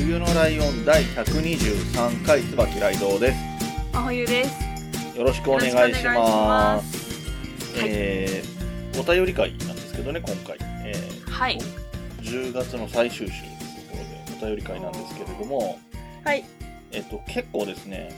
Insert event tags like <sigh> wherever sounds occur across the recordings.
冬のライオン第123回椿雷道です。真冬ですよろしくお願いしよろしくお願いしま。ますはいえー、お便り会なんですけどね、今回。えはいー、10月の最終週ということで、お便り会なんですけれども、はいえっと、結構ですね、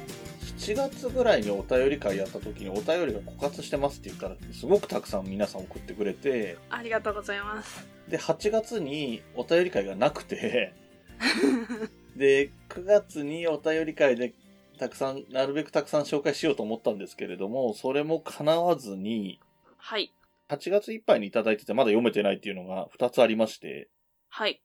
7月ぐらいにお便り会やった時にお便りが枯渇してますって言ったら、すごくたくさん皆さん送ってくれて、ありがとうございますで、8月にお便り会がなくて、<laughs> で、9月にお便り会でたくさん、なるべくたくさん紹介しようと思ったんですけれども、それも叶わずに、はい。8月いっぱいにいただいててまだ読めてないっていうのが2つありまして、はい。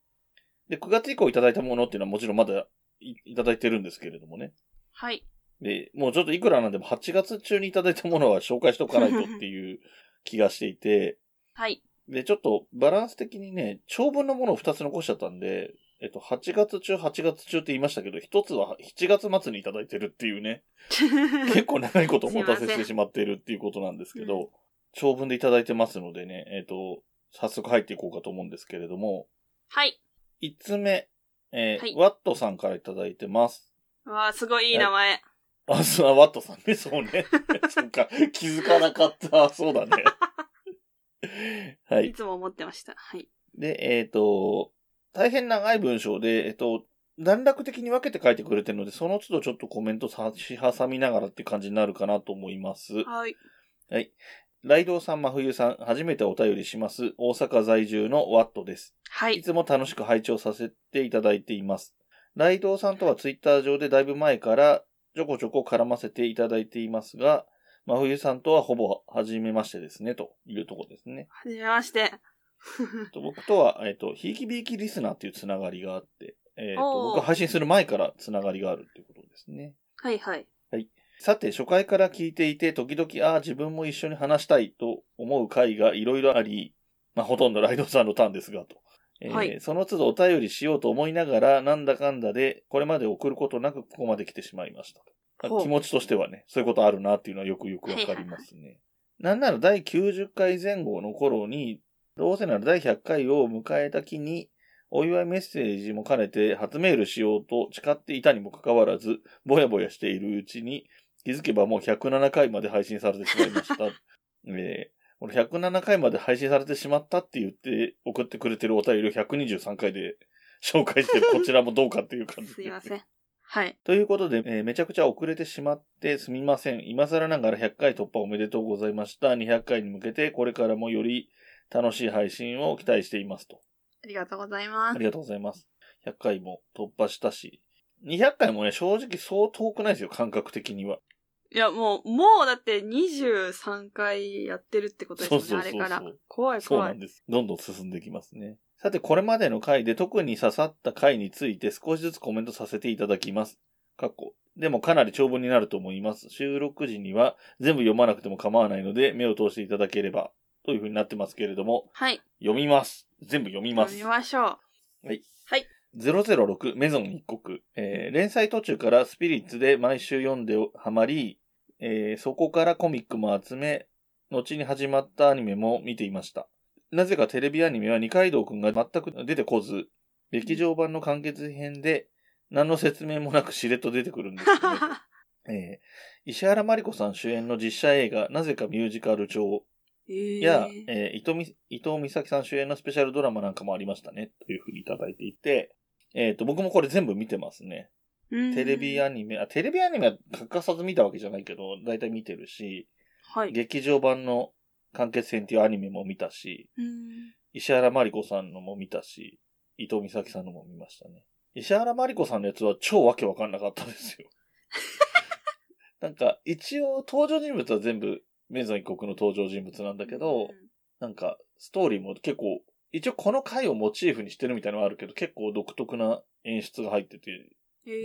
で、9月以降いただいたものっていうのはもちろんまだいいただいてるんですけれどもね。はい。で、もうちょっといくらなんでも8月中にいただいたものは紹介しておかないとっていう <laughs> 気がしていて、はい。で、ちょっとバランス的にね、長文のものを2つ残しちゃったんで、えっと、8月中、8月中って言いましたけど、1つは7月末にいただいてるっていうね、<laughs> 結構長いことお待たせしてしまっているっていうことなんですけど、うん長文でいただいてますのでね、えっと、早速入っていこうかと思うんですけれども、はい1つ目、えーはいワットさんからいただいてます。わあすごいいい名前、あ、そう、ワットさんね、そうね。<laughs> そっか、気づかなかった。そうだね。<laughs> はいい。つも思ってましたはいで、えっ、と、大変長い文章で、えっ、と、段落的に分けて書いてくれてるので、その都度ちょっとコメント差し挟みながらって感じになるかなと思います。はいはい。ライドウさん、真冬さん、初めてお便りします。大阪在住のワットです。はいいつも楽しく拝聴させていただいています。ライドウさんとはツイッター上でだいぶ前からちょこちょこ絡ませていただいていますが、真冬さんとはほぼ初めましてですね、というところですね。はじめまして <laughs> と僕とは、えっ、と、ひいきびいきリスナーっていうつながりがあって、えっ、ー僕が配信する前からつながりがあるっていうことですね。はいはいさて、初回から聞いていて、時々、ああ、自分も一緒に話したいと思う回がいろいろあり、まあ、ほとんどライドさんのターンですが、と。えーはいその都度お便りしようと思いながら、なんだかんだで、これまで送ることなくここまで来てしまいました。気持ちとしてはね、そういうことあるなっていうのはよくよくわかりますね。なんなら第90回前後の頃に、どうせなら第100回を迎えた日に、お祝いメッセージも兼ねて初メールしようと誓っていたにもかかわらず、ぼやぼやしているうちに、気づけばもう107回まで配信されてしまいました。<laughs> えーこの107回まで配信されてしまったって言って送ってくれてるお便りを123回で <laughs> 紹介してるこちらもどうかっていう感じすいませんはいということで、えーめちゃくちゃ遅れてしまってすみません。今更ながら100回突破おめでとうございました。200回に向けてこれからもより楽しい配信を期待していますと。ありがとうございますありがとうございます。100回も突破したし、200回もね、正直そう遠くないですよ、感覚的には。いや、もう、もうだって23回やってるってことですよね、そうそうそうそうあれから。怖い怖い。そうなんです。どんどん進んでいきますね。さて、これまでの回で特に刺さった回について少しずつコメントさせていただきます。過去。でもかなり長文になると思います。収録時には全部読まなくても構わないので目を通していただければというふうになってますけれども、はい。読みます。全部読みます読み。ましょう。006メゾン一国、えー連載途中からスピリッツで毎週読んでハマり、えーそこからコミックも集め、後に始まったアニメも見ていました。なぜかテレビアニメは二階堂くんが全く出てこず、劇場版の完結編で何の説明もなくしれっと出てくるんですよね。<laughs> えー石原まり子さん主演の実写映画、なぜかミュージカル調えーや、えー伊藤み伊藤美咲さん主演のスペシャルドラマなんかもありましたね、というふうにいただいていて、えっ、と、僕もこれ全部見てますね。うんテレビアニメ、あ、テレビアニメは欠かさず見たわけじゃないけど、だいたい見てるし、はい。劇場版の完結編っていうアニメも見たし、うん石原まり子さんのも見たし、伊藤美咲さんのも見ましたね。石原まり子さんのやつは超わけわかんなかったですよ。<laughs> なんか、一応登場人物は全部メゾン一国の登場人物なんだけど、なんか、ストーリーも結構一応この回をモチーフにしてるみたいなのはあるけど、結構独特な演出が入ってて、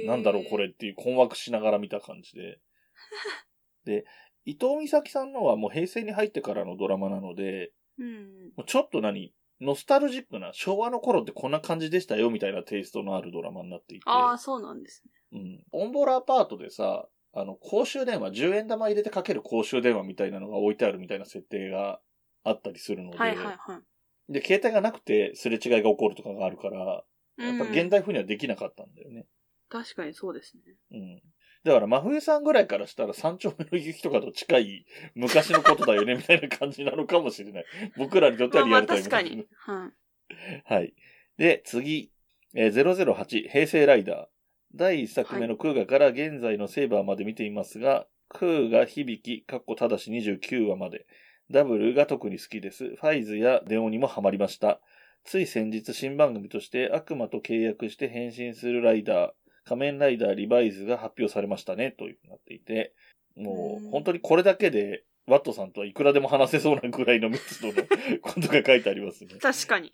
なんだろうこれっていう困惑しながら見た感じで。<laughs> で、伊藤美咲さんのはもう平成に入ってからのドラマなので、うん。もうちょっと何ノスタルジックな昭和の頃ってこんな感じでしたよみたいなテイストのあるドラマになっていて。ああ、そうなんですね。うん。オンボラアパートでさ、あの、公衆電話、10円玉入れてかける公衆電話みたいなのが置いてあるみたいな設定があったりするので、はいはいはい。で、携帯がなくてすれ違いが起こるとかがあるから、やっぱ現代風にはできなかったんだよね。確かにそうですね。うん。だから、真冬さんぐらいからしたら三丁目の雪とかと近い昔のことだよね、みたいな感じなのかもしれない。<laughs> 僕らにとってはリアまあまあルタイムだけど確かに。はい。はい。で、次、えー008、平成ライダー。第1作目のクーガから現在のセーバーまで見ていますが、クーガ響き、かっこただし29話まで。ダブルが特に好きです。ファイズやデオにもハマりました。つい先日新番組として悪魔と契約して変身するライダー、仮面ライダーリバイズが発表されましたね、というふうになっていて、もうんう本当にこれだけで、ワットさんとはいくらでも話せそうなぐらいの密度のことが書いてありますね。確かに。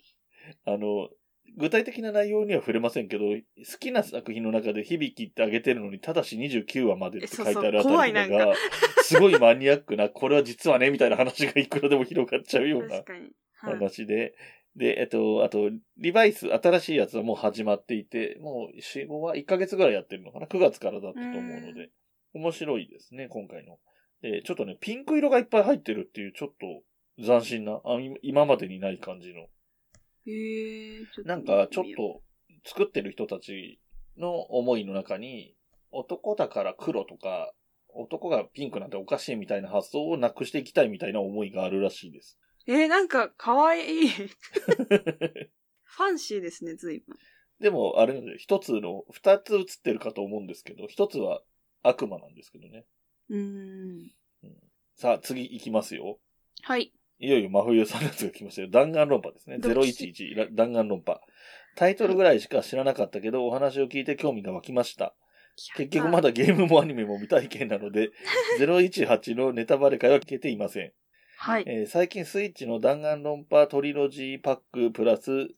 あの、具体的な内容には触れませんけど、好きな作品の中で響きってあげてるのに、ただし29話までって書いてあるあたりとかが、すごいマニアックな、これは実はね、みたいな話がいくらでも広がっちゃうような。話で、で、えっと、あと、リバイス、新しいやつはもう始まっていて、もう4、5話、1ヶ月ぐらいやってるのかな ?9 月からだったと思うので、面白いですね、今回の。で、ちょっとね、ピンク色がいっぱい入ってるっていう、ちょっと斬新な、あい今までにない感じのへえ。なんか、ちょっと、作ってる人たちの思いの中に、男だから黒とか、男がピンクなんておかしいみたいな発想をなくしていきたいみたいな思いがあるらしいです。えー、なんか、かわいい。<laughs> ファンシーですね、随分。でも、あれなんで、一つの、二つ映ってるかと思うんですけど、一つは悪魔なんですけどね。うーん。さあ、次行きますよ。はい。いよいよ真冬さんのやつが来ましたよ。弾丸論破ですね。ドキ011ら弾丸論破。タイトルぐらいしか知らなかったけど、お話を聞いて興味が湧きました。結局まだゲームもアニメも未体験なので、<laughs> 018のネタバレ会は聞けていません。はい。えー最近スイッチの弾丸論破トリロジーパックプラス、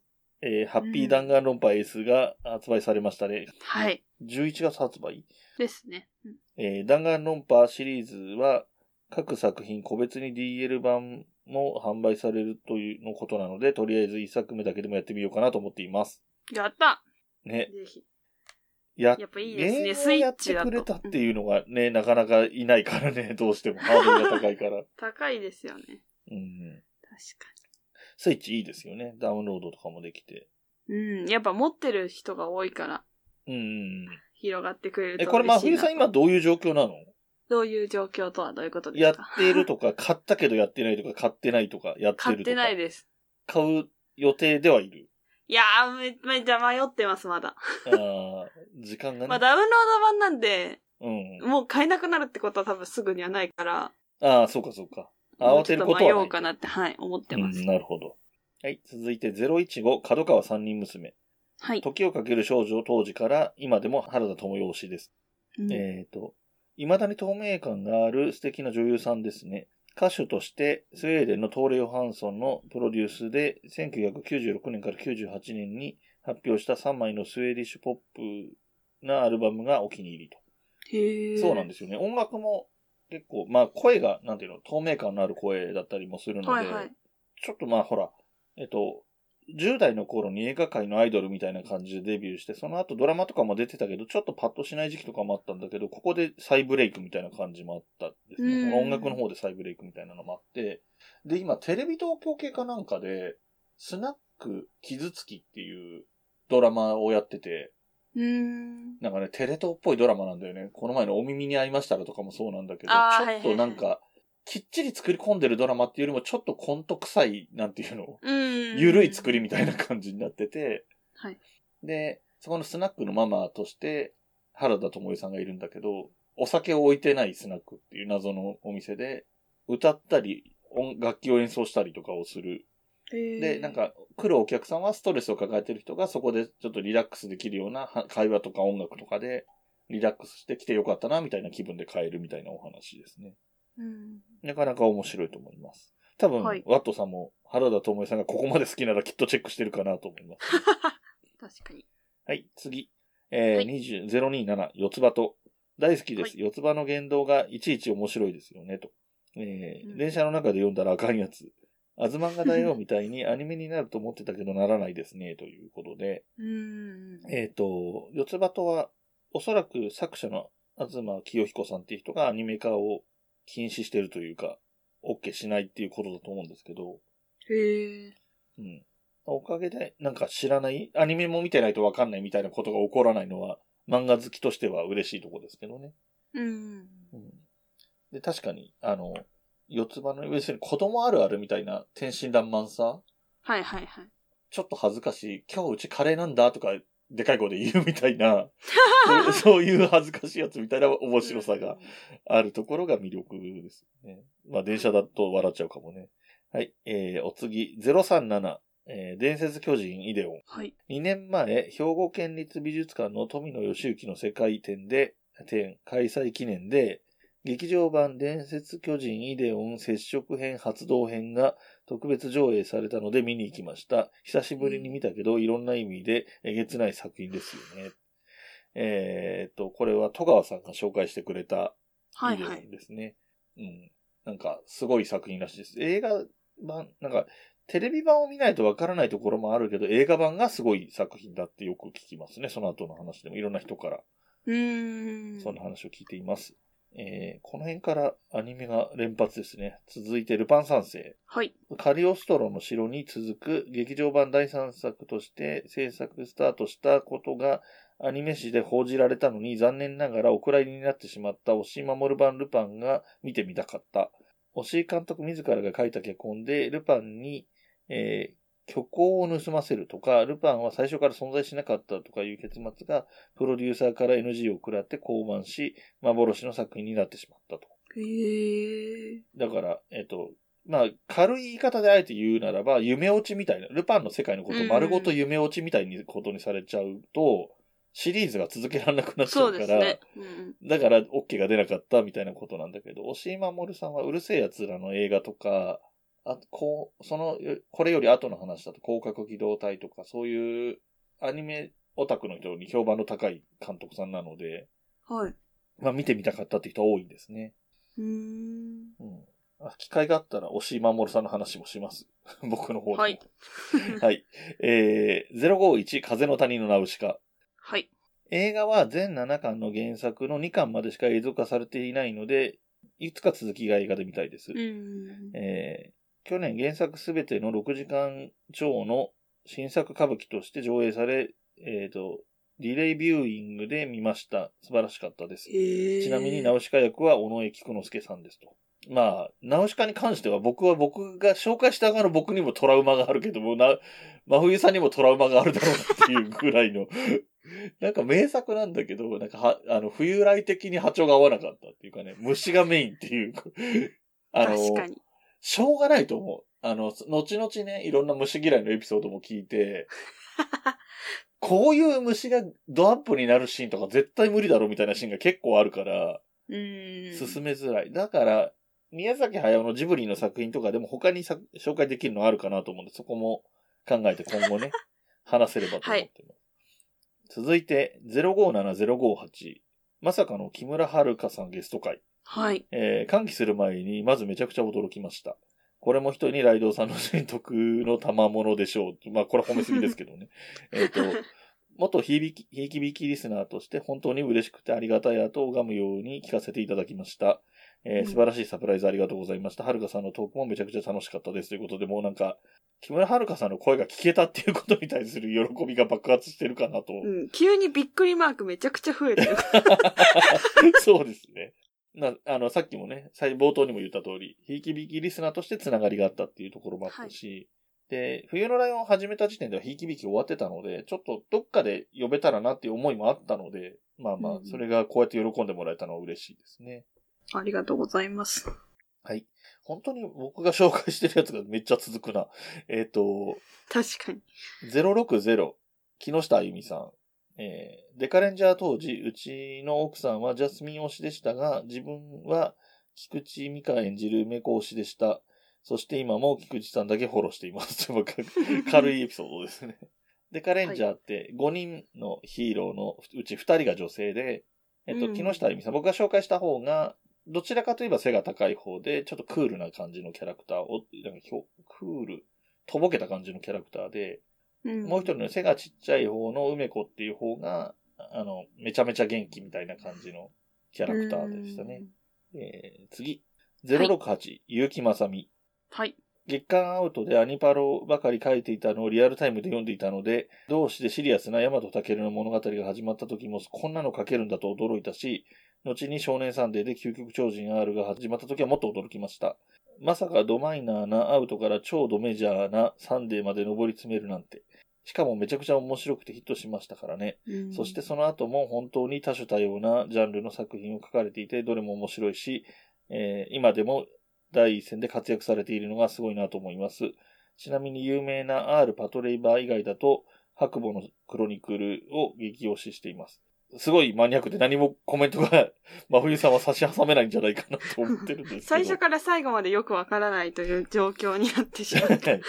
えーハッピー弾丸論破 S が発売されましたね。はい。11月発売、ですね。うんえー弾丸論破シリーズは各作品個別に DL 版も販売されるというのことなので、とりあえず1作目だけでもやってみようかなと思っています。やったね。ぜひ。ややっぱいいですね。スイをやって。くれたってうんいうのがね、なかなかいないからね、<laughs> どうしてもハードルが高いから。<laughs> 高いですよね。うん。確かスイッチいいですよね。ダウンロードとかもできて。に。うん。やっぱ持ってる人が多いから、うんうん。広がってくれるとえ、これ、真冬さん今どういう状況なの？どういう状況とはどういうことでやっすかているとか、<laughs> 買ったけどやってないとか、買ってないとか、やってるとか。買ってないです。買う予定ではいる？いやー、め、めっちゃ迷ってます、まだ。あー時間がね。まあ、ダウンロード版なんで、うん。もう買えなくなるってことは多分すぐにはないから、ああ、そうかそうか。慌てることはない。おうかなって、はい、思ってます。うん、なるほど。はい。続いて015、角川三人娘。はい。時をかける少女当時から今でも原田智代推しです。うんえっ、と、未だに透明感がある素敵な女優さんですね。歌手として、スウェーデンのトーレ・ヨハンソンのプロデュースで、1996年から98年に発表した3枚のスウェーディッシュポップなアルバムがお気に入りと。そうなんですよね。音楽も結構、まあ声が、なんていうの、透明感のある声だったりもするので、はいはい。ちょっとまあほら、えっと、10代の頃に映画界のアイドルみたいな感じでデビューして、その後ドラマとかも出てたけど、ちょっとパッとしない時期とかもあったんだけど、ここで再ブレイクみたいな感じもあったんですね。音楽の方で再ブレイクみたいなのもあって、で、今テレビ東京系かなんかで、スナック傷つきっていうドラマをやってて、ん。なんかね、テレ東っぽいドラマなんだよね。この前のお耳に合いましたらとかもそうなんだけど、ちょっとなんか、きっちり作り込んでるドラマっていうよりも、ちょっとコント臭い、なんていうの、うん。ゆるい作りみたいな感じになってて、はい。で、そこのスナックのママとして、原田智恵さんがいるんだけど、お酒を置いてないスナックっていう謎のお店で、歌ったり、音楽器を演奏したりとかをする。で、なん、か、来るお客さんはストレスを抱えてる人がそこでちょっとリラックスできるようなは会話とか音楽とかでリラックスして来てよかったなみたいな気分で帰るみたいなお話ですね。うん。なかなか面白いと思います。多分、はいワットさんも原田智恵さんがここまで好きならきっとチェックしてるかなと思います。<laughs> 確かに。はい、次。えーはい20 027、四つ葉と。大好きです。は四つ葉の言動がいちいち面白いですよね、と。えーうん電車の中で読んだらあかんやつ。あずまんが大王みたいにアニメになると思ってたけどならないですね、ということで。えっ、と、四つ葉とは、おそらく作者の東清彦さんっていう人がアニメ化を禁止してるというか、OK しないっていうことだと思うんですけど、へえ。うん。おかげで、なんか知らない、アニメも見てないとわかんないみたいなことが起こらないのは、漫画好きとしては嬉しいとこですけどね。うん。うん。で、確かに、あの、四つ葉の、要するに子供あるあるみたいな天真爛漫さ、はいはいはい。ちょっと恥ずかしい、今日うちカレーなんだとか、でかい声で言うみたいな、<laughs> そうそういう恥ずかしいやつみたいな面白さがあるところが魅力ですね。まあ電車だと笑っちゃうかもね。はい。えー、お次、037、えー、伝説巨人イデオン。はい。2年前、兵庫県立美術館の富野義行の世界展で、展開催記念で、劇場版伝説巨人イデオン接触編発動編が特別上映されたので見に行きました。久しぶりに見たけど、いろんな意味でえげつない作品ですよね。えーっと、これは戸川さんが紹介してくれたイデオはいはい。ンですね。うん。なんか、すごい作品らしいです。映画版、なんか、テレビ版を見ないとわからないところもあるけど、映画版がすごい作品だってよく聞きますね。その後の話でもいろんな人からうーん。そんな話を聞いています。えー、この辺からアニメが連発ですね。続いて、ルパン三世。はい。カリオストロの城に続く劇場版第3作として制作スタートしたことがアニメ誌で報じられたのに残念ながらお蔵入りになってしまった押井守版ルパンが見てみたかった。押井監督自らが書いた脚本でルパンに、えー虚構を盗ませるとか、ルパンは最初から存在しなかったとかいう結末がプロデューサーから NG を食らって降板し、幻の作品になってしまったと。へえ。だから、えっと、まあ、軽い言い方であえて言うならば、夢落ちみたいな、ルパンの世界のことを丸ごと夢落ちみたいにことにされちゃうと、シリーズが続けられなくなっちゃそううから、ね。うん。だから OK が出なかったみたいなことなんだけど、押井守さんはうるせえ奴らの映画とか、あこう、その、これより後の話だと、広角機動隊とか、そういうアニメオタクの人に評判の高い監督さんなので、はい。まあ見てみたかったって人は多いんですね。うーん。うん。あ機会があったら、押井守さんの話もします。<laughs> 僕の方でも。はい。<laughs> はい。えー、051風の谷のナウシカ。はい。映画は全7巻の原作の2巻までしか映像化されていないので、いつか続きが映画で見たいです。うーん。えー去年原作すべての6時間超の新作歌舞伎として上映され、えっ、と、リレイビューイングで見ました。素晴らしかったです。へえ。ちなみに、ナウシカ役は尾上菊之助さんですと。まあ、ナウシカに関しては僕は僕が紹介した側の僕にもトラウマがあるけども、な、真冬さんにもトラウマがあるだろうなっていうぐらいの、<laughs> なんか名作なんだけど、なんかは、あの、冬来的に波長が合わなかったっていうかね、虫がメインっていう、あの、確かに。しょうがないと思う。あの、後々ね、いろんな虫嫌いのエピソードも聞いて、<laughs> こういう虫がドアップになるシーンとか絶対無理だろみたいなシーンが結構あるから、うーん。進めづらい。だから、宮崎駿のジブリの作品とかでも他にさ紹介できるのあるかなと思うんで、そこも考えて今後ね、<laughs> 話せればと思ってます。続いて、057058。まさかの木村遥さんゲスト会。はい。えー歓喜する前に、まずめちゃくちゃ驚きました。これも人にライドウさんの人徳の賜物でしょう。まあ、これ褒めすぎですけどね。<laughs> えっと、元ひいき、ひいきびきリスナーとして本当に嬉しくてありがたい後を拝むように聞かせていただきました。えーうん素晴らしいサプライズありがとうございました。はるかさんのトークもめちゃくちゃ楽しかったです。ということで、もうなんか、木村遥さんの声が聞けたっていうことに対する喜びが爆発してるかなと。うん。急にびっくりマークめちゃくちゃ増えてる。<laughs> そうですね。な、あの、さっきもね、最冒頭にも言った通り、ひいきびきリスナーとしてつながりがあったっていうところもあったし、で、冬のライオンを始めた時点ではひいきびき終わってたので、ちょっとどっかで呼べたらなっていう思いもあったので、まあまあう、んそれがこうやって喜んでもらえたのは嬉しいですね。ありがとうございます。はい。本当に僕が紹介してるやつがめっちゃ続くな。えっ、と、確かに。060、木下あゆみさん。えーデカレンジャー当時、うちの奥さんはジャスミン推しでしたが、自分は菊池美香演じる梅子推しでした。そして今も菊池さんだけフォローしています。<laughs> 軽いエピソードですね。デカレンジャーって5人のヒーローのうち2人が女性で、えっと、うん木下あゆみさん、僕が紹介した方が、どちらかといえば背が高い方で、ちょっとクールな感じのキャラクターを、なんかひょクール、とぼけた感じのキャラクターで、うんもう一人の背がちっちゃい方の梅子っていう方が、あの、めちゃめちゃ元気みたいな感じのキャラクターでしたね。。えー、次。068、結城まさみ。はい。月刊アウトでアニパロばかり書いていたのをリアルタイムで読んでいたので、同志でシリアスな大和健の物語が始まった時もこんなの書けるんだと驚いたし、後に少年サンデーで究極超人 R が始まった時はもっと驚きました。まさかドマイナーなアウトから超ドメジャーなサンデーまで上り詰めるなんて。しかもめちゃくちゃ面白くてヒットしましたからね。うんそしてその後も本当に多種多様なジャンルの作品を書かれていて、どれも面白いし、えー今でも第一線で活躍されているのがすごいなと思います。ちなみに有名な R パトレイバー以外だと、白母のクロニクルを激推ししています。すごいマニアックで何もコメントが <laughs> 真冬さんは差し挟めないんじゃないかなと思ってるんですけど。<laughs> 最初から最後までよくわからないという状況になってしまった。はい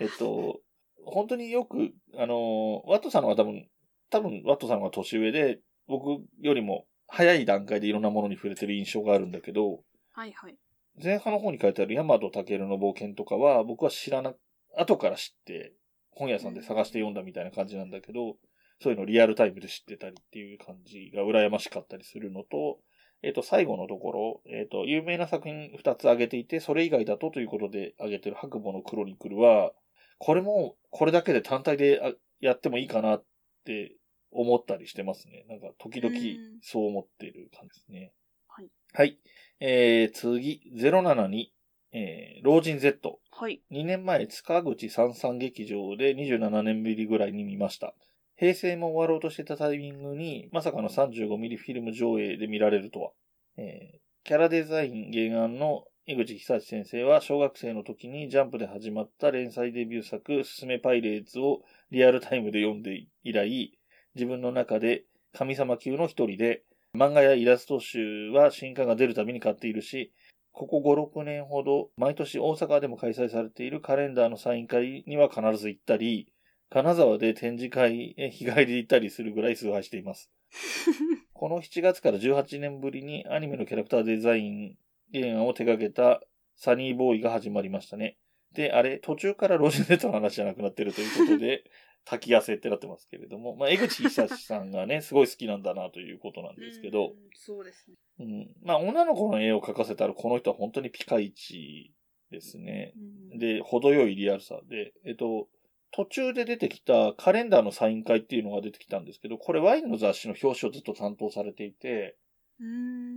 えっと、本当によく、あの、ワットさんの方が多分、多分ワットさんが年上で、僕よりも早い段階でいろんなものに触れてる印象があるんだけど、はいはい。前半の方に書いてあるヤマトタケルの冒険とかは、僕は知らな、後から知って、本屋さんで探して読んだみたいな感じなんだけど、そういうのをリアルタイムで知ってたりっていう感じが羨ましかったりするのと、えっ、と、最後のところ、えっ、と、有名な作品2つ挙げていて、それ以外だとということで挙げてる白母のクロニクルは、これも、これだけで単体であやってもいいかなって思ったりしてますね。なんか、時々うんそう思っている感じですね。はい。はい。えー、次、072、えー、老人 Z。はい。2年前、塚口三三劇場で27年ぶりぐらいに見ました。平成も終わろうとしてたタイミングに、まさかの 35mm フィルム上映で見られるとは。えーキャラデザイン原案の江口久志先生は小学生の時にジャンプで始まった連載デビュー作、すすめパイレーツをリアルタイムで読んで以来、自分の中で神様級の一人で、漫画やイラスト集は新刊が出るたびに買っているし、ここ5、6年ほど、毎年大阪でも開催されているカレンダーのサイン会には必ず行ったり、金沢で展示会へ日帰りで行ったりするぐらい崇拝しています。<laughs> この7月から18年ぶりにアニメのキャラクターデザイン原案を手掛けたサニーボーイが始まりましたね。で、あれ、途中からロジネットの話じゃなくなってるということで、<laughs> 滝汗ってなってますけれども、まあ、江口久志さんがね、<laughs> すごい好きなんだなということなんですけど、うん。そうですね。うん、まあ、女の子の絵を描かせたら、この人は本当にピカイチですね。うん、で、程よいリアルさで、えっと、途中で出てきたカレンダーのサイン会っていうのが出てきたんですけど、これワインの雑誌の表紙をずっと担当されていて、うん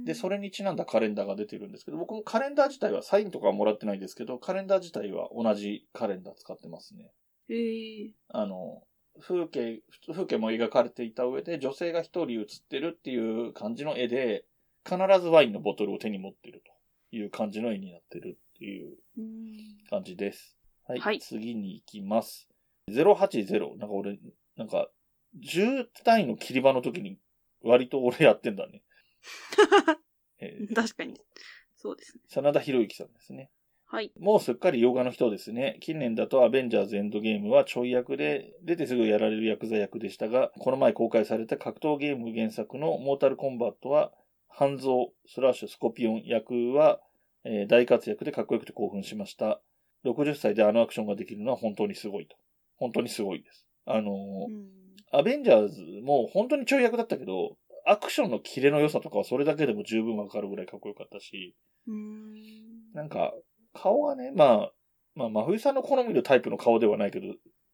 で、それにちなんだカレンダーが出てるんですけど、僕もカレンダー自体はサインとかはもらってないんですけど、カレンダー自体は同じカレンダー使ってますね。へえあの、風景、風景も描かれていた上で、女性が一人写ってるっていう感じの絵で、必ずワインのボトルを手に持ってるという感じの絵になってるっていううん感じです。はい。はい次に行きます。080。なんか俺、なんか、10単位の切り場の時に割と俺やってんだね。<laughs> えー確かに。そうですね。真田広之さんですね。はい。もうすっかり洋画の人ですね。近年だとアベンジャーズエンドゲームはちょい役で、出てすぐやられるヤクザ役でしたが、この前公開された格闘ゲーム原作のモータルコンバットは、半蔵スラッシュスコピオン役は、えー大活躍でかっこよくて興奮しました。60歳であのアクションができるのは本当にすごいと。本当にすごいです。あのーうんアベンジャーズも本当にちょい役だったけど、アクションのキレの良さとかはそれだけでも十分わかるぐらいかっこよかったし、うんなんか、顔がね、まあ、まあ、真冬さんの好みのタイプの顔ではないけど、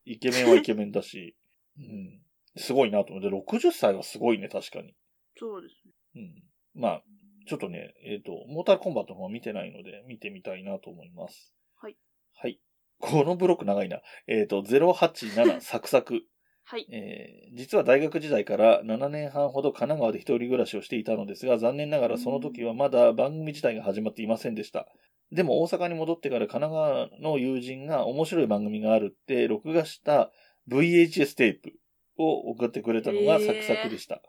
イケメンはイケメンだし、<laughs> うん。すごいなと思って、60歳はすごいね、確かに。そうですね。うん。まあ、ちょっとね、えっ、と、モータルコンバットの方は見てないので、見てみたいなと思います。はい。はい。このブロック長いな。えっ、と、087サクサク。はい。えー実は大学時代から7年半ほど神奈川で一人暮らしをしていたのですが、残念ながらその時はまだ番組自体が始まっていませんでした。でも大阪に戻ってから神奈川の友人が面白い番組があるって録画した VHS テープを送ってくれたのがサクサクでした。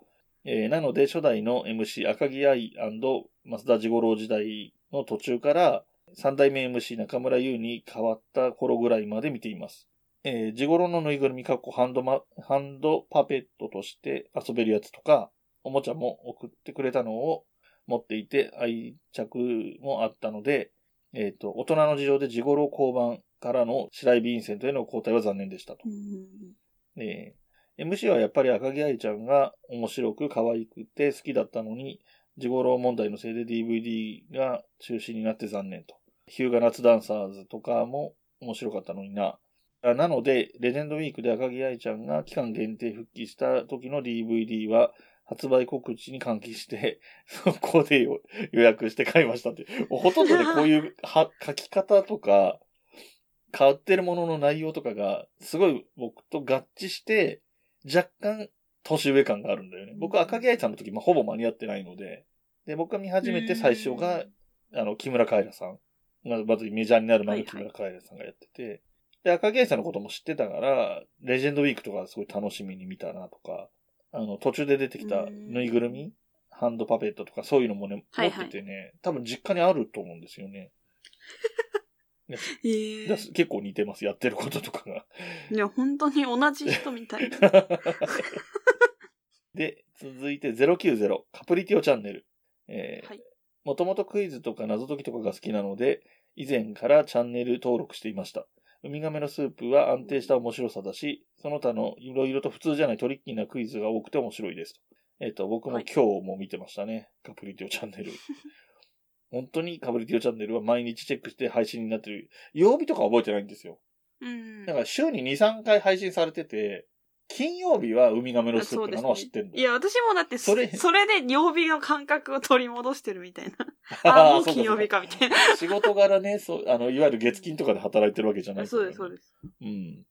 えーなので初代の MC 赤木愛増田治五郎時代の途中から三代目 MC 中村優に変わった頃ぐらいまで見ています。えー、地頃のぬいぐるみかっこハンドマ、ハンドパペットとして遊べるやつとか、おもちゃも送ってくれたのを持っていて愛着もあったので、えっ、と、大人の事情で地頃交番からの白井ヴィンセントへの交代は残念でしたと。うんえー MC はやっぱり赤木愛ちゃんが面白く可愛くて好きだったのに、地頃問題のせいで DVD が中止になって残念と。ヒューガナッツダンサーズとかも面白かったのにな。あなので、レジェンドウィークで赤木愛ちゃんが期間限定復帰した時の DVD は発売告知に喚起して、<laughs> そこで予予約して買いましたって。ほとんどでこういうは書き方とか、買ってるものの内容とかが、すごい僕と合致して、若干年上感があるんだよね。僕は赤木愛さんの時、まあ、ほぼ間に合ってないので、で、僕が見始めて最初が、あの、木村カエラさん。まずまずメジャーになる前に木村カエラさんがやってて、で、赤木愛さんのことも知ってたから、レジェンドウィークとかすごい楽しみに見たなとか、あの、途中で出てきたうんぬいぐるみハンドパペットとかそういうのもね、持はいはいっててね、多分実家にあると思うんですよね。<laughs> へえだ結構似てます、やってることとかが。いや、本当に同じ人みたいな。<laughs> で、続いて090カプリティオチャンネル。えーはいもともとクイズとか謎解きとかが好きなので、以前からチャンネル登録していました。ウミガメのスープは安定した面白さだし、その他のいろいろと普通じゃないトリッキーなクイズが多くて面白いですと。えっ、と、僕もはい今日も見てましたね。カプリティオチャンネル。本当にカプリティオチャンネルは毎日チェックして配信になってる。曜日とか覚えてないんですよ。うんだから週に2、3回配信されてて、金曜日はウミガメのスープなのは知ってんの。いや、私もだってそそれれ、それで曜日の感覚を取り戻してるみたいな。<laughs> あ、もう金曜日かみたいな。仕事柄ね、そう、あの、いわゆる月金とかで働いてるわけじゃない、そうです、そうす。です。うん。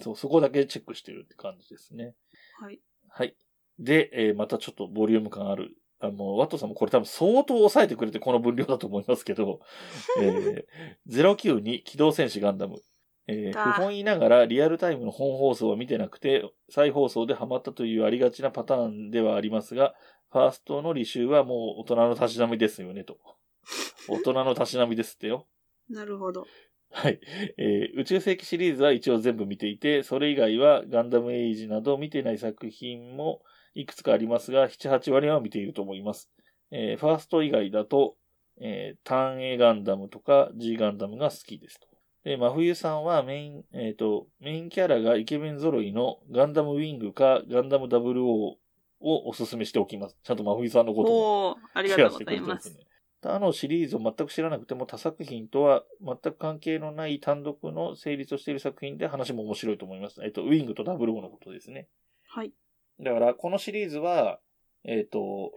そう、そこだけチェックしてるって感じですね。はい。はい。で、えーまたちょっとボリューム感ある。あの、ワットさんもこれ多分相当抑えてくれてこの分量だと思いますけど、<laughs> えー、092機動戦士ガンダム。えーだ不本意ながらリアルタイムの本放送は見てなくて、再放送でハマったというありがちなパターンではありますが、ファーストの履修はもう大人のたしなみですよね、と。<laughs> 大人のたしなみですってよ。なるほど。はい。えー宇宙世紀シリーズは一応全部見ていて、それ以外はガンダムエイジなど見てない作品もいくつかありますが、7、8割は見ていると思います。えーファースト以外だと、えーターン A ガンダムとか G ガンダムが好きですと。で、真冬さんはメイン、えっ、と、メインキャラがイケメン揃いのガンダムウィングかガンダム00をおすすめしておきます。ちゃんと真冬さんのこともおー、ありがとうございます。ね。他のシリーズを全く知らなくても他作品とは全く関係のない単独の成立をしている作品で話も面白いと思います。えっと、ウィングとダブルオーのことですね。はい。だから、このシリーズは、えっと、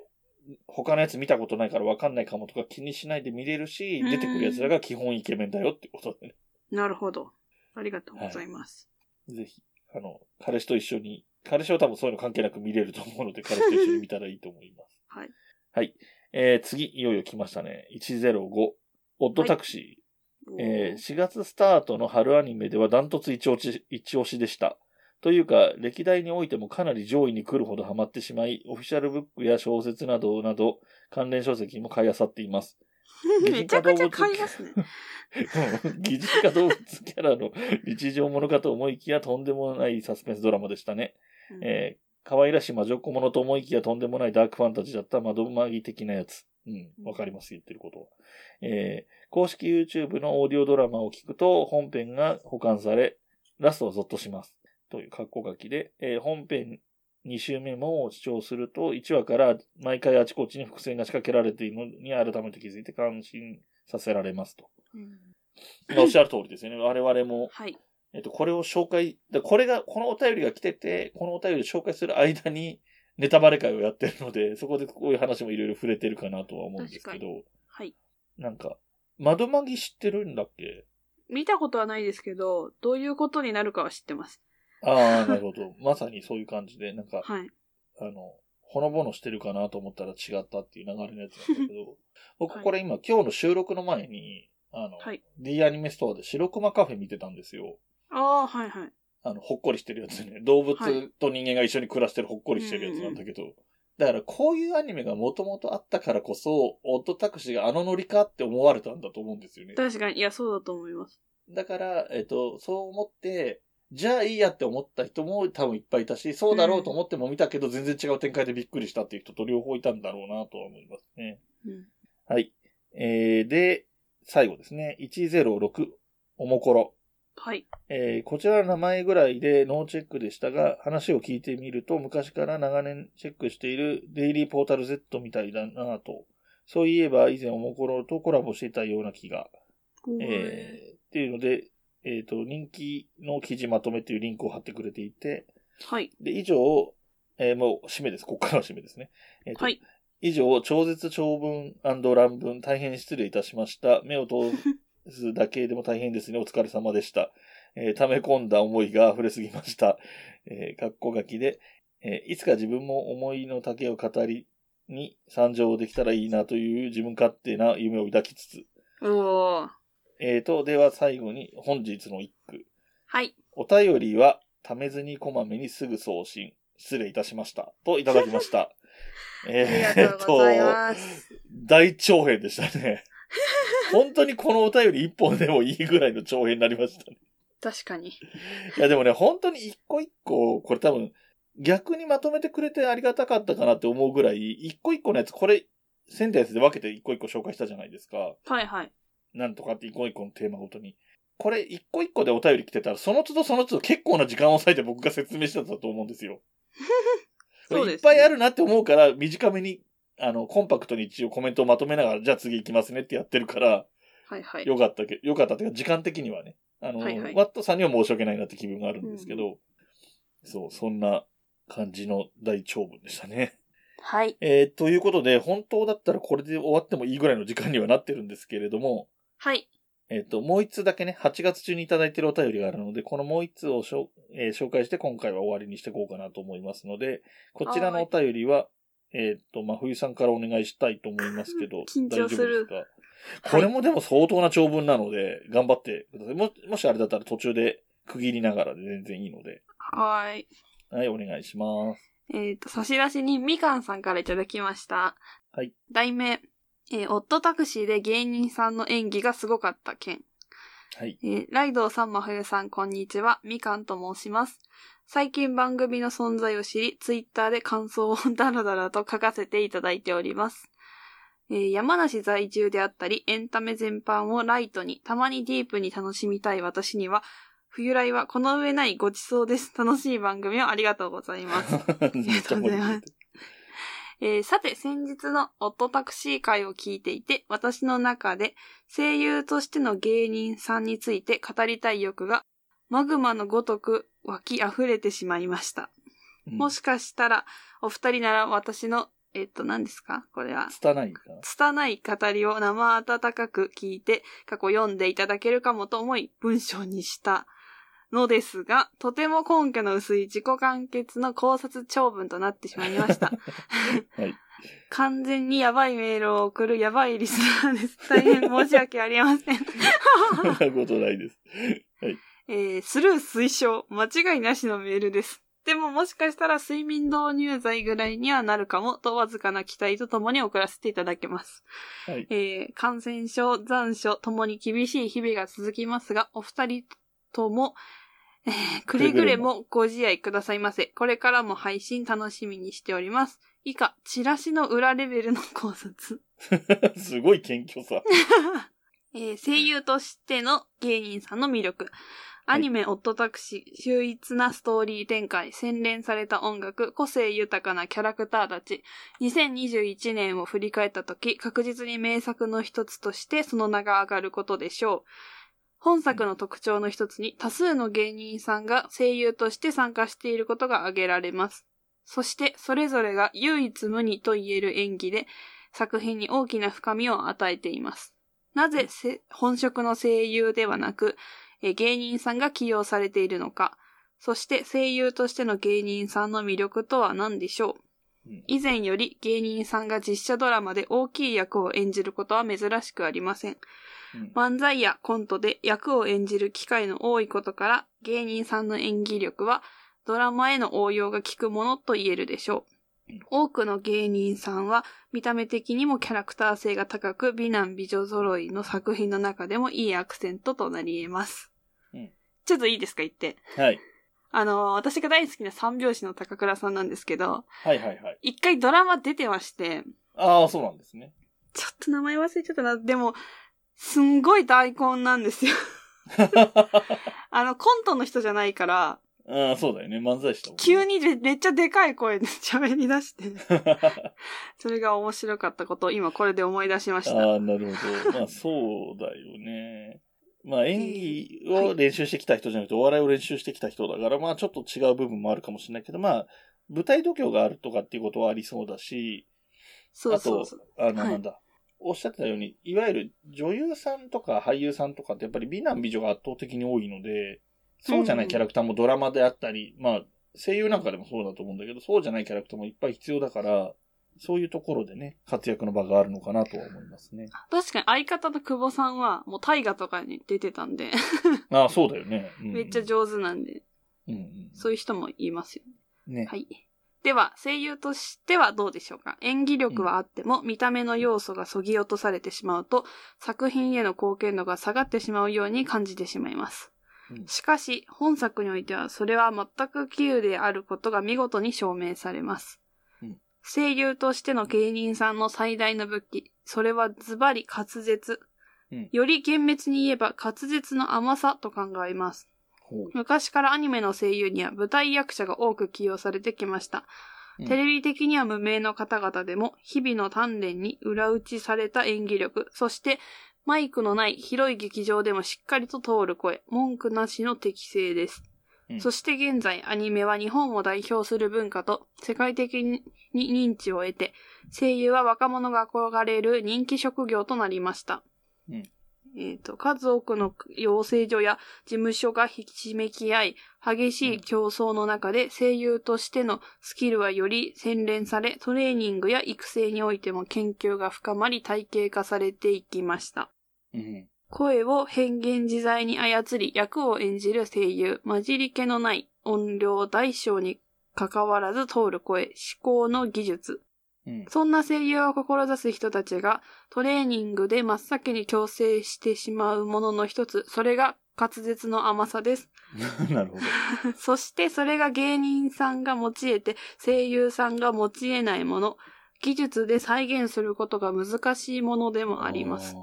他のやつ見たことないから分かんないかもとか気にしないで見れるしう、ん出てくるやつらが基本イケメンだよってことでね。なるほど。ありがとうございます。ぜひ、あの、彼氏と一緒に、彼氏は多分そういうの関係なく見れると思うので、彼氏と一緒に見たらいいと思います。<laughs> はい。はい。えー、次、いよいよ来ましたね。105。オッドタクシー。おえー4月スタートの春アニメではダントツ一押し一押しでした。というか、歴代においてもかなり上位に来るほどハマってしまい、オフィシャルブックや小説などなど、関連書籍も買い漁っています。<laughs> めちゃくちゃ買いますね。う <laughs> ん疑似化動物キャラの日常ものかと思いきやとんでもないサスペンスドラマでしたね。うんえー可愛らしい魔女っ子ものと思いきやとんでもないダークファンタジーだった窓マギ的なやつ。うん、わかります、言ってることは。えー公式 YouTube のオーディオドラマを聞くと本編が保管され、ラストはゾッとします。という格好書きで、えー本編2週目も視聴すると、1話から毎回あちこちに伏線が仕掛けられているのに改めて気づいて感心させられますと。うんまあおっしゃる通りですよね。我々もはい。えっと、これを紹介、でこれが、このお便りが来てて、このお便りを紹介する間に、ネタバレ会をやってるので、そこでこういう話もいろいろ触れてるかなとは思うんですけ確ど、はい。なんか、窓マギ知ってるんだっけ？見たことはないですけど、どういうことになるかは知ってます。ああ、なるほど。<laughs> まさにそういう感じで、なんか、はい。あの、ほのぼのしてるかなと思ったら違ったっていう流れのやつなんだけど、<laughs> 僕これ今、今日の収録の前に、あの、はい D アニメストアで白熊カフェ見てたんですよ。ああ、はいはい。あの、ほっこりしてるやつね。動物はいと人間が一緒に暮らしてるほっこりしてるやつなんだけど、だからこういうアニメがもともとあったからこそ、オットタクシーがあのノリかって思われたんだと思うんですよね。確かに、いや、そうだと思います。だから、えっと、そう思って、じゃあいいやって思った人も多分いっぱいいたし、そうだろうと思っても見たけど全然違う展開でびっくりしたっていう人と両方いたんだろうなとは思いますね。うん。はい。えー、で、最後ですね。106、おもころ。はい。えーこちらの名前ぐらいでノーチェックでしたが、話を聞いてみると、昔から長年チェックしているデイリーポータル Z みたいだなと。そういえば以前おもころとコラボしていたような気が。えーっていうので、えっ、と、人気の記事まとめっていうリンクを貼ってくれていて、はい。で、以上、えーもう締めです。ここからは締めですね。えーとはい。以上、超絶長文乱文大変失礼いたしました。目を通すだけでも大変ですね。お疲れ様でした。えー溜め込んだ思いが溢れすぎました。えー、かっこ書きで、えーいつか自分も思いの丈を語りに参上できたらいいなという自分勝手な夢を抱きつつ、おー。えーと、では最後に本日の一句。はい。お便りは、ためずにこまめにすぐ送信。失礼いたしました。といただきました。<laughs> ありがとうございます。大長編でしたね。本当にこのお便り一本でもいいぐらいの長編になりましたね。確かに。いやでもね、本当に一個一個、これ多分、逆にまとめてくれてありがたかったかなって思うぐらい、一個一個のやつ、これ、センテンスで分けて一個一個紹介したじゃないですか。はいはい。なんとかって一個一個のテーマごとに。これ一個一個でお便り来てたら、その都度その都度結構な時間を割いて僕が説明してたと思うんですよ。<laughs> そうですねいっぱいあるなって思うから、短めに、あの、コンパクトに一応コメントをまとめながら、じゃあ次行きますねってやってるから、はいはい。よかったけ、よかったっていうか、時間的にはね。あの、はいはいワットさんには申し訳ないなって気分があるんですけど、そう、そんな感じの大長文でしたね。はい。えー、ということで、本当だったらこれで終わってもいいぐらいの時間にはなってるんですけれども、はい。えっ、と、もう一通だけね、8月中にいただいてるお便りがあるので、このもう一通をしょ、えー紹介して今回は終わりにしていこうかなと思いますので、こちらのお便りは、えっ、と、まあ、冬さんからお願いしたいと思いますけど、<laughs> 緊張する大丈夫ですか？これもでも相当な長文なので、頑張ってください。も、もしあれだったら途中で区切りながらで全然いいので、はーい。はい、お願いします。えっ、と、差出にみかんさんからいただきました。はい。題名、えーオットタクシーで芸人さんの演技がすごかった件。はい。えーライドウさん、まふゆさん、こんにちは。みかんと申します。最近番組の存在を知り、ツイッターで感想をダラダラと書かせていただいております。えー山梨在住であったり、エンタメ全般をライトに、たまにディープに楽しみたい私には、冬来はこの上ないごちそうです。楽しい番組をありがとうございます。<laughs> めっちゃ盛り上げてえーさて、先日のオットタクシー会を聞いていて、私の中で声優としての芸人さんについて語りたい欲が、マグマのごとく湧き溢れてしまいました。うんもしかしたら、お二人なら私の、えっと、何ですか？これは。拙いか？な。拙い語りを生温かく聞いて、過去読んでいただけるかもと思い、文章にしたのですが、とても根拠の薄い自己完結の考察長文となってしまいました。はい。<laughs> 完全にやばいメールを送るやばいリスナーです。大変申し訳ありません。そんなことないです。えー、スルー推奨、間違いなしのメールです。でももしかしたら睡眠導入剤ぐらいにはなるかもとわずかな期待とともに送らせていただきます。はい。えー感染症、残暑ともに厳しい日々が続きますが、お二人とも、え <laughs> ーくれぐれもご自愛くださいませ。これからも配信楽しみにしております。以下、チラシの裏レベルの考察。<laughs> すごい謙虚さ。<laughs> えー声優としての芸人さんの魅力。アニメ、オットタクシー、秀逸なストーリー展開、洗練された音楽、個性豊かなキャラクターたち。2021年を振り返ったとき、確実に名作の一つとしてその名が上がることでしょう。本作の特徴の一つに多数の芸人さんが声優として参加していることが挙げられます。そして、それぞれが唯一無二と言える演技で、作品に大きな深みを与えています。なぜ本職の声優ではなく、芸人さんが起用されているのか、そして声優としての芸人さんの魅力とは何でしょう以前より芸人さんが実写ドラマで大きい役を演じることは珍しくありません。うん漫才やコントで役を演じる機会の多いことから、芸人さんの演技力はドラマへの応用が効くものと言えるでしょう。多くの芸人さんは見た目的にもキャラクター性が高く美男美女揃いの作品の中でもいいアクセントとなり得ます。うんちょっといいですか言って。はい。あの、私が大好きな三拍子の高倉さんなんですけど、はいはいはい。一回ドラマ出てまして、ああ、そうなんですね。ちょっと名前忘れちゃったな。でも、すんごい大根なんですよ。<laughs> あの、コントの人じゃないから、ああ、そうだよね。漫才師だもんね急にでめっちゃでかい声で喋り出して、<laughs> それが面白かったことを今これで思い出しました。ああ、なるほど。まあ、そうだよね。まあ、演技を練習してきた人じゃなくて、お笑いを練習してきた人だから、まあ、ちょっと違う部分もあるかもしれないけど、まあ、舞台度胸があるとかっていうことはありそうだし、そうそうそう。あと、あの、はいなんだ、おっしゃってたように、いわゆる女優さんとか俳優さんとかってやっぱり美男美女が圧倒的に多いので、そうじゃないキャラクターもドラマであったり、まあ、声優なんかでもそうだと思うんだけど、そうじゃないキャラクターもいっぱい必要だから、そういうところでね、活躍の場があるのかなとは思いますね。確かに相方の久保さんはもう大河とかに出てたんで、<laughs> ああ、そうだよね。うんめっちゃ上手なんで、うんうんそういう人もいますよね。ね。はい。では、声優としてはどうでしょうか？演技力はあっても、見た目の要素がそぎ落とされてしまうと、作品への貢献度が下がってしまうように感じてしまいますうん。しかし、本作においては、それは全く杞憂であることが見事に証明されますうん。声優としての芸人さんの最大の武器、それはズバリ滑舌うん。より厳密に言えば滑舌の甘さと考えます。昔からアニメの声優には舞台役者が多く起用されてきました。うんテレビ的には無名の方々でも、日々の鍛錬に裏打ちされた演技力、そして、マイクのない広い劇場でもしっかりと通る声、文句なしの適性です。うんそして現在、アニメは日本を代表する文化と世界的に認知を得て、声優は若者が憧れる人気職業となりました。うんえっ、と、数多くの養成所や事務所がひしめき合い、激しい競争の中で声優としてのスキルはより洗練され、トレーニングや育成においても研究が深まり体系化されていきました。うん。声を変幻自在に操り役を演じる声優、混じり気のない音量大小に関わらず通る声、思考の技術。うん。そんな声優を志す人たちがトレーニングで真っ先に強制してしまうものの一つ、それが滑舌の甘さです。<laughs> なるほど。<laughs> そしてそれが芸人さんが持ち得て声優さんが持ち得ないもの、技術で再現することが難しいものでもあります。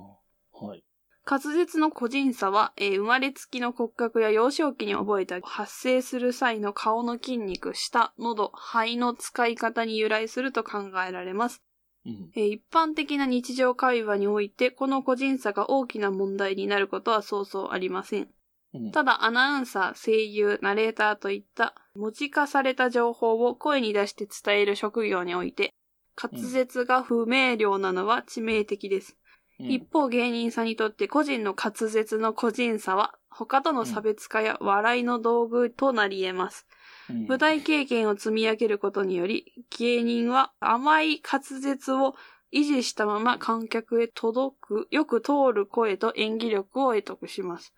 滑舌の個人差は、えー生まれつきの骨格や幼少期に覚えた発声する際の顔の筋肉、舌、喉、肺の使い方に由来すると考えられます。うん。えー一般的な日常会話において、この個人差が大きな問題になることはそうそうありません。うん。ただ、アナウンサー、声優、ナレーターといった文字化された情報を声に出して伝える職業において、滑舌が不明瞭なのは致命的です。うん一方芸人さんにとって個人の滑舌の個人差は他との差別化や笑いの道具となり得ます。うん舞台経験を積み上げることにより芸人は甘い滑舌を維持したまま観客へ届く、よく通る声と演技力を得得します。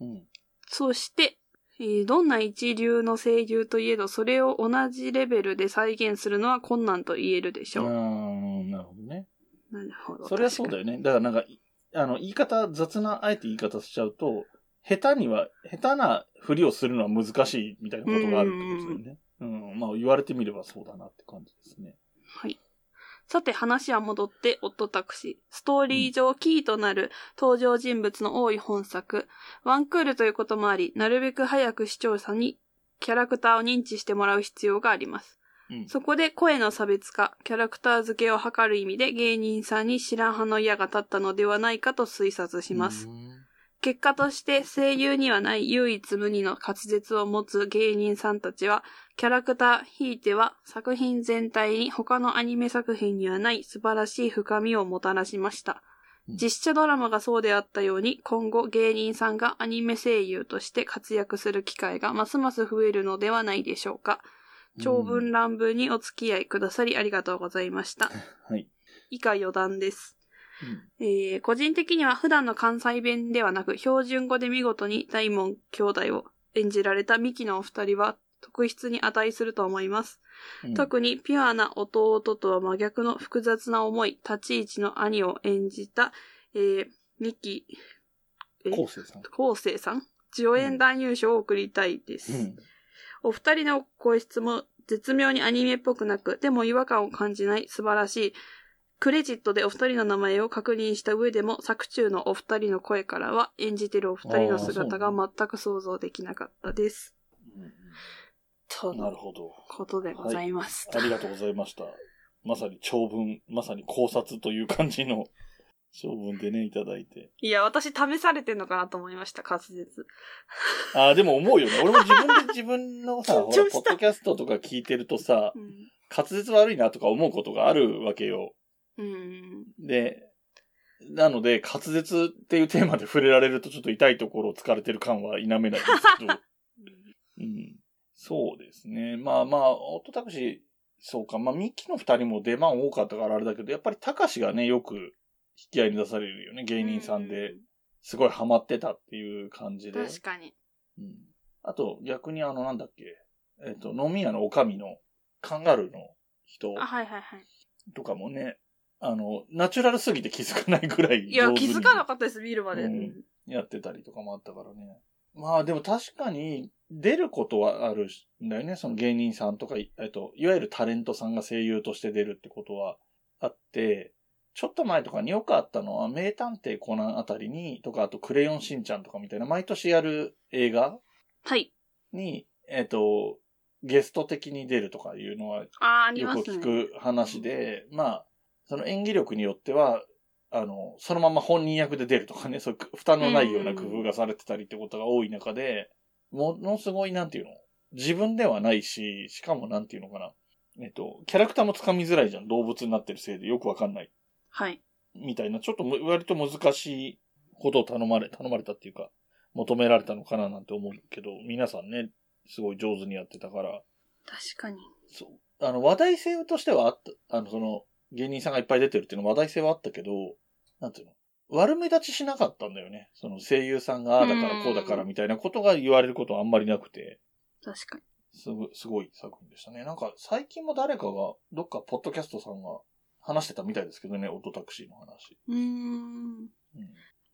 うん。そして、えーどんな一流の声優といえどそれを同じレベルで再現するのは困難と言えるでしあょう。ーなるほどね。なるほど。それはそうだよね。だからなんか、いあの、言い方、雑な、あえて言い方しちゃうと、下手には、下手なふりをするのは難しいみたいなことがあるってことですよね。うん。まあ、言われてみればそうだなって感じですね。はい。さて話は戻って、オットタクシー。ストーリー上キーとなる登場人物の多い本作。ワンクールということもあり、なるべく早く視聴者にキャラクターを認知してもらう必要があります。うん。そこで声の差別化、キャラクター付けを図る意味で芸人さんに白羽の矢が立ったのではないかと推察します。うん結果として声優にはない唯一無二の滑舌を持つ芸人さんたちは、キャラクター、ひいては作品全体に他のアニメ作品にはない素晴らしい深みをもたらしました。うん実写ドラマがそうであったように、今後芸人さんがアニメ声優として活躍する機会がますます増えるのではないでしょうか。長文乱文にお付き合いくださりありがとうございました。はい。以下余談です。うんえー個人的には普段の関西弁ではなく標準語で見事に大門兄弟を演じられたミキのお二人は特筆に値すると思います。うん特にピュアな弟とは真逆の複雑な思い、立ち位置の兄を演じた、えー、ミキ、え昴生さん。昴生さん？助演男優賞を送りたいです。うん。お二人の声質も絶妙にアニメっぽくなく、でも違和感を感じない素晴らしい。クレジットでお二人の名前を確認した上でも、作中のお二人の声からは演じてるお二人の姿が全く想像できなかったです。となるのほど。ことでございます。ありがとうございました。まさに長文、まさに考察という感じの長文でね、いただいて。いや、私試されてんのかなと思いました、滑舌。ああ、でも思うよね。俺も自分で自分のさ、<laughs> ポッドキャストとか聞いてるとさ、うん。滑舌悪いなとか思うことがあるわけよ。うん。で、なので、滑舌っていうテーマで触れられるとちょっと痛いところを疲れてる感は否めないですけど。<laughs> うん。そうですね。まあまあ、オタクシー、そうか。まあ、ミキの二人も出番多かったからあれだけど、やっぱりタカシがね、よく引き合いに出されるよね。芸人さんで。すごいハマってたっていう感じで。確かに。うん。あと、逆にあの、なんだっけ。えっ、と、飲み屋のおかみのカンガルーの人あ、はいはいはい。とかもね、あの、ナチュラルすぎて気づかないぐらいいや、気づかなかったです、見るまで。うんやってたりとかもあったからね。まあでも確かに出ることはあるんだよね。その芸人さんとか、いえっと、いわゆるタレントさんが声優として出るってことはあって、ちょっと前とかによくあったのは、名探偵コナンあたりに、とか、あとクレヨンしんちゃんとかみたいな、毎年やる映画はい。に、えっと、ゲスト的に出るとかいうのはああ、ありよく。聞く話で、まあ、その演技力によっては、あの、そのまま本人役で出るとかね、そういう負担のないような工夫がされてたりってことが多い中で、ものすごい、なんていうの自分ではないし、しかもなんていうのかな。えっと、キャラクターもつかみづらいじゃん。動物になってるせいでよくわかんない。はい。みたいな、ちょっとむ割と難しいことを頼まれ、頼まれたっていうか、求められたのかななんて思うけど、皆さんね、すごい上手にやってたから、確かに。そう。あの、話題性としてはあった、あの、その、芸人さんがいっぱい出てるっていうのは話題性はあったけど、なんていうの？悪目立ちしなかったんだよね。その声優さんがああだからこうだからみたいなことが言われることはあんまりなくて、確かに。すごい、すごい作品でしたね。なんか最近も誰かが、どっかポッドキャストさんが話してたみたいですけどね、オートタクシーの話。うーん。うん。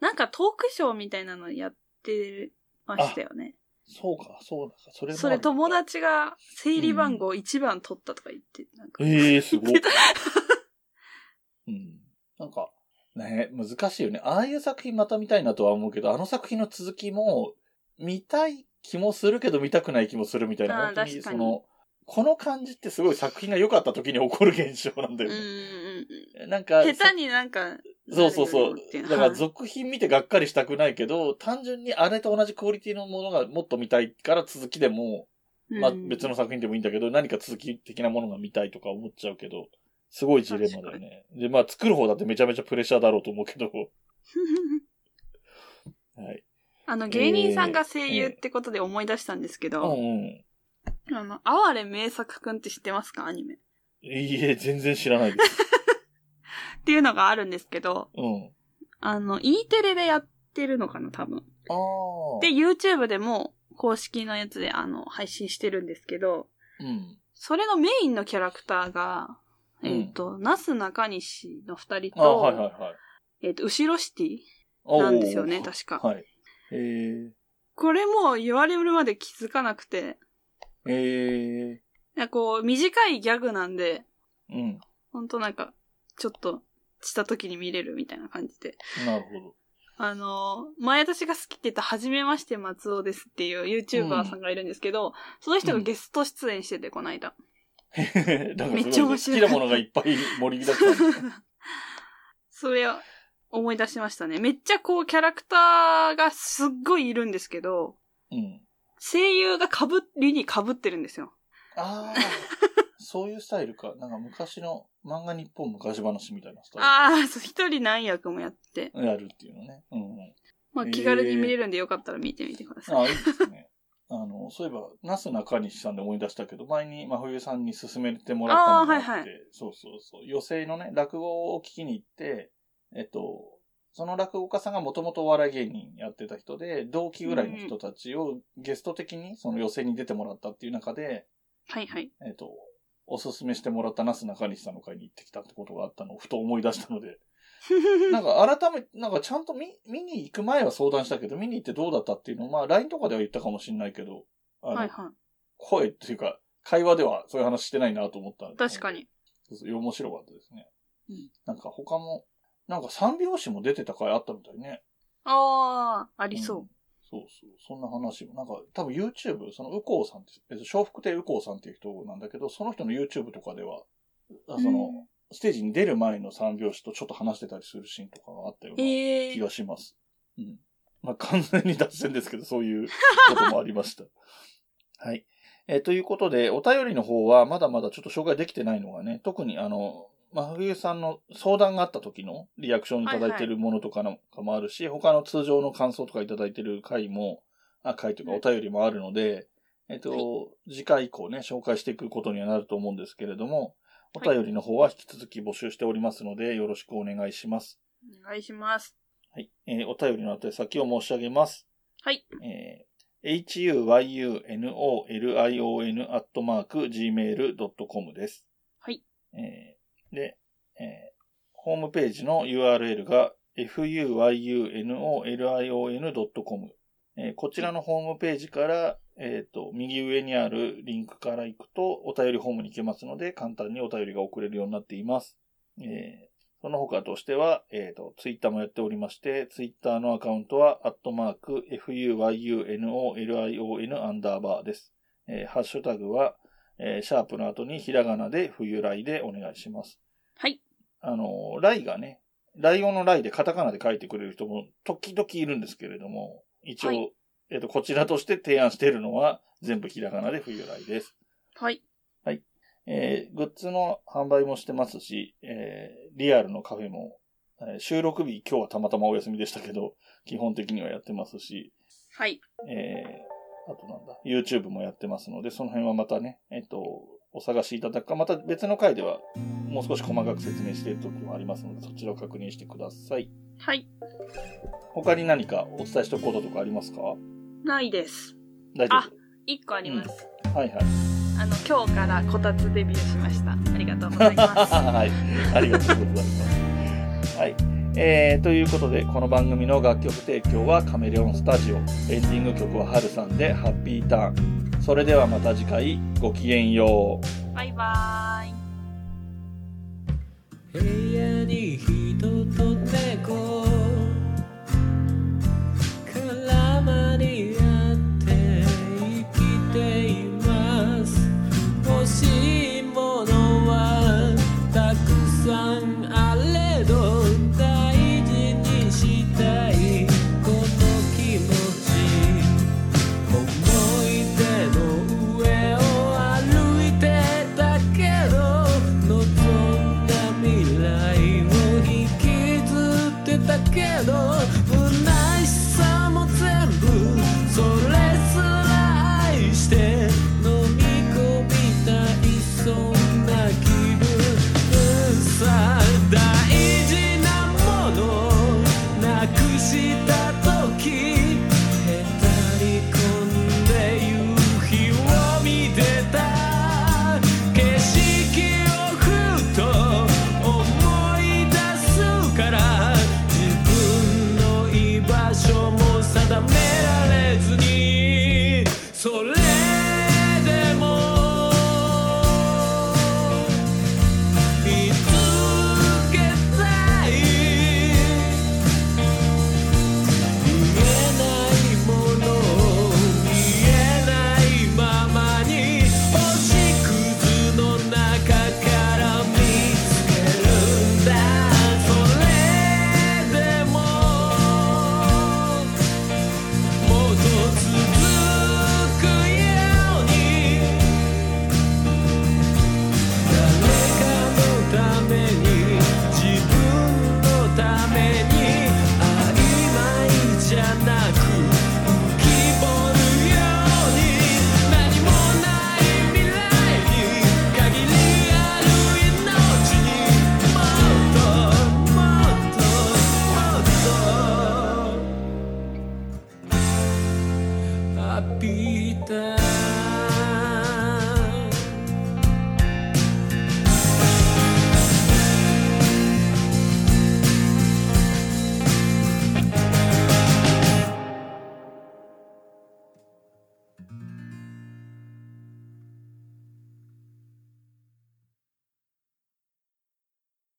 なんかトークショーみたいなのやってましたよね。そうか、そうだか、それそれ友達が整理番号1番取ったとか言って、なんか。ええすごい <laughs> うん。なんか、ね、難しいよね。ああいう作品また見たいなとは思うけど、あの作品の続きも、見たい気もするけど見たくない気もするみたいな、本当にその、この感じってすごい作品が良かった時に起こる現象なんだうんようんね。なんか、うん。下手になんか、そうそうそう。だからはい続品見てがっかりしたくないけど、単純にあれと同じクオリティのものがもっと見たいから続きでも、まあうん別の作品でもいいんだけど、何か続き的なものが見たいとか思っちゃうけど、すごいジレンマだよね。で、まあ作る方だってめちゃめちゃプレッシャーだろうと思うけど、<laughs> はい。あの、芸人さんが声優ってことで思い出したんですけうど、んうん。あの、哀れ名作くんって知ってますか？アニメ。っいいえ、全然知らないです。<laughs> ていうのがあるんですけど、うん。あの、E テレでやってるのかな、多分。ああ。で、、YouTube でも公式のやつで、あの、配信してるんですけど、うん。それのメインのキャラクターが、うんえっ、と、なすなかにしの二人と、はいはいはい。えっ、と、後ろシティなんですよね確かはい。えこれも言われるまで気づかなくて、ー、えなんかこう、短いギャグなんで、ー、うん。ほんとなんか、ちょっと、した時に見れるみたいな感じで。なるほど。あのー、前私が好きって言った、はじめまして松尾ですっていう YouTuber さんがいるんですけど、その人がゲスト出演してて、この間。<laughs> だめっちゃ面白い好きなものがいっぱい盛りだくさん。<laughs> それを思い出しましたね。めっちゃこう、キャラクターがすっごいいるんですけど、うん。声優が被りに被ってるんですよ。ああ、<laughs> そういうスタイルか。なんか昔の漫画日本昔話みたいなスタイああ、そう、一人何役もやって。ル。やるっていうのね。うんうん。まあ、気軽に見れるんでよかったら見てみてください。ああ、いいですね。あの、そういえば、なすなかにしさんで思い出したけど、前に真冬さんに勧めてもらったのがあって、はいはそうそうそう。寄席のね、落語を聞きに行って、えっと、その落語家さんがもともとお笑い芸人やってた人で、同期ぐらいの人たちをゲスト的にその予選に出てもらったっていう中で、はいはい。えっ、と、おすすめしてもらったナス中西さんの会に行ってきたってことがあったのをふと思い出したので、<laughs> なんか改め、なんかちゃんと見、見に行く前は相談したけど、見に行ってどうだったっていうのを、まあ LINE とかでは言ったかもしれないけど、あの、はいは声っていうか、会話ではそういう話してないなと思った確か。に。そうそう面白かったですね。うんなんか他も、なんか三拍子も出てた回あったみたいね。ああ、ありそう。んそうそう。そんな話も。なんか、多分 YouTube、その、右近さんって、えっと、笑福亭右近さんっていう人なんだけど、その人の YouTube とかでは、あその、ステージに出る前の三拍子とちょっと話してたりするシーンとかがあったようなええ気がします。うん。まあ、完全に脱線ですけど、そういう <laughs> こともありました。はい。えーということで、お便りの方はまだまだちょっと紹介できてないのがね、特にあの、真冬さんの相談があった時のリアクションいただいてるものとかのかもあるし、他の通常の感想とかいただいてる回も、あ、回というかお便りもあるので、えっ、と、はい次回以降ね、紹介していくことにはなると思うんですけれども、おはい便りの方は引き続き募集しておりますので、よろしくお願いします。お願いします。はい。えーお便りの宛先を申し上げます。はい。えー huyunolion アットマーク gmail.com です。はい。えーで、えーホームページの URL が fuyunolion.com、えーこちらのホームページから、えっ、と、右上にあるリンクから行くとお便りホームに行けますので、簡単にお便りが送れるようになっています。えその他としては、えっ、と、ツイッターもやっておりまして、ツイッターのアカウントは、アットマーク、fuyunolion アンダーバーです。えハッシュタグは、えーシャープの後にひらがなで冬来でお願いします。はい。あの、ライがね、ライオンのライでカタカナで書いてくれる人も時々いるんですけれども、一応、はいえっ、と、こちらとして提案しているのは全部ひらがなで冬来です。はい。えーグッズの販売もしてますし、えーリアルのカフェも、えー収録日今日はたまたまお休みでしたけど、基本的にはやってますし、はい。えーあとなんだ、YouTube もやってますので、その辺はまたね、えっ、と、お探しいただくか、また別の回ではもう少し細かく説明している時もありますので、そちらを確認してください。はい。他に何かお伝えしておくこととかありますか？ないです。大丈あ一個あります。夫はいはい。あの、今日からこたつデビューしました。ありがとうございます。<laughs> はい。ありがとうございます。はい。えー、ということで、この番組の楽曲提供はカメレオンスタジオ。エンディング曲はハルさんでハッピーターン。それではまた次回、ごきげんよう。バイバーイ。部屋に人と猫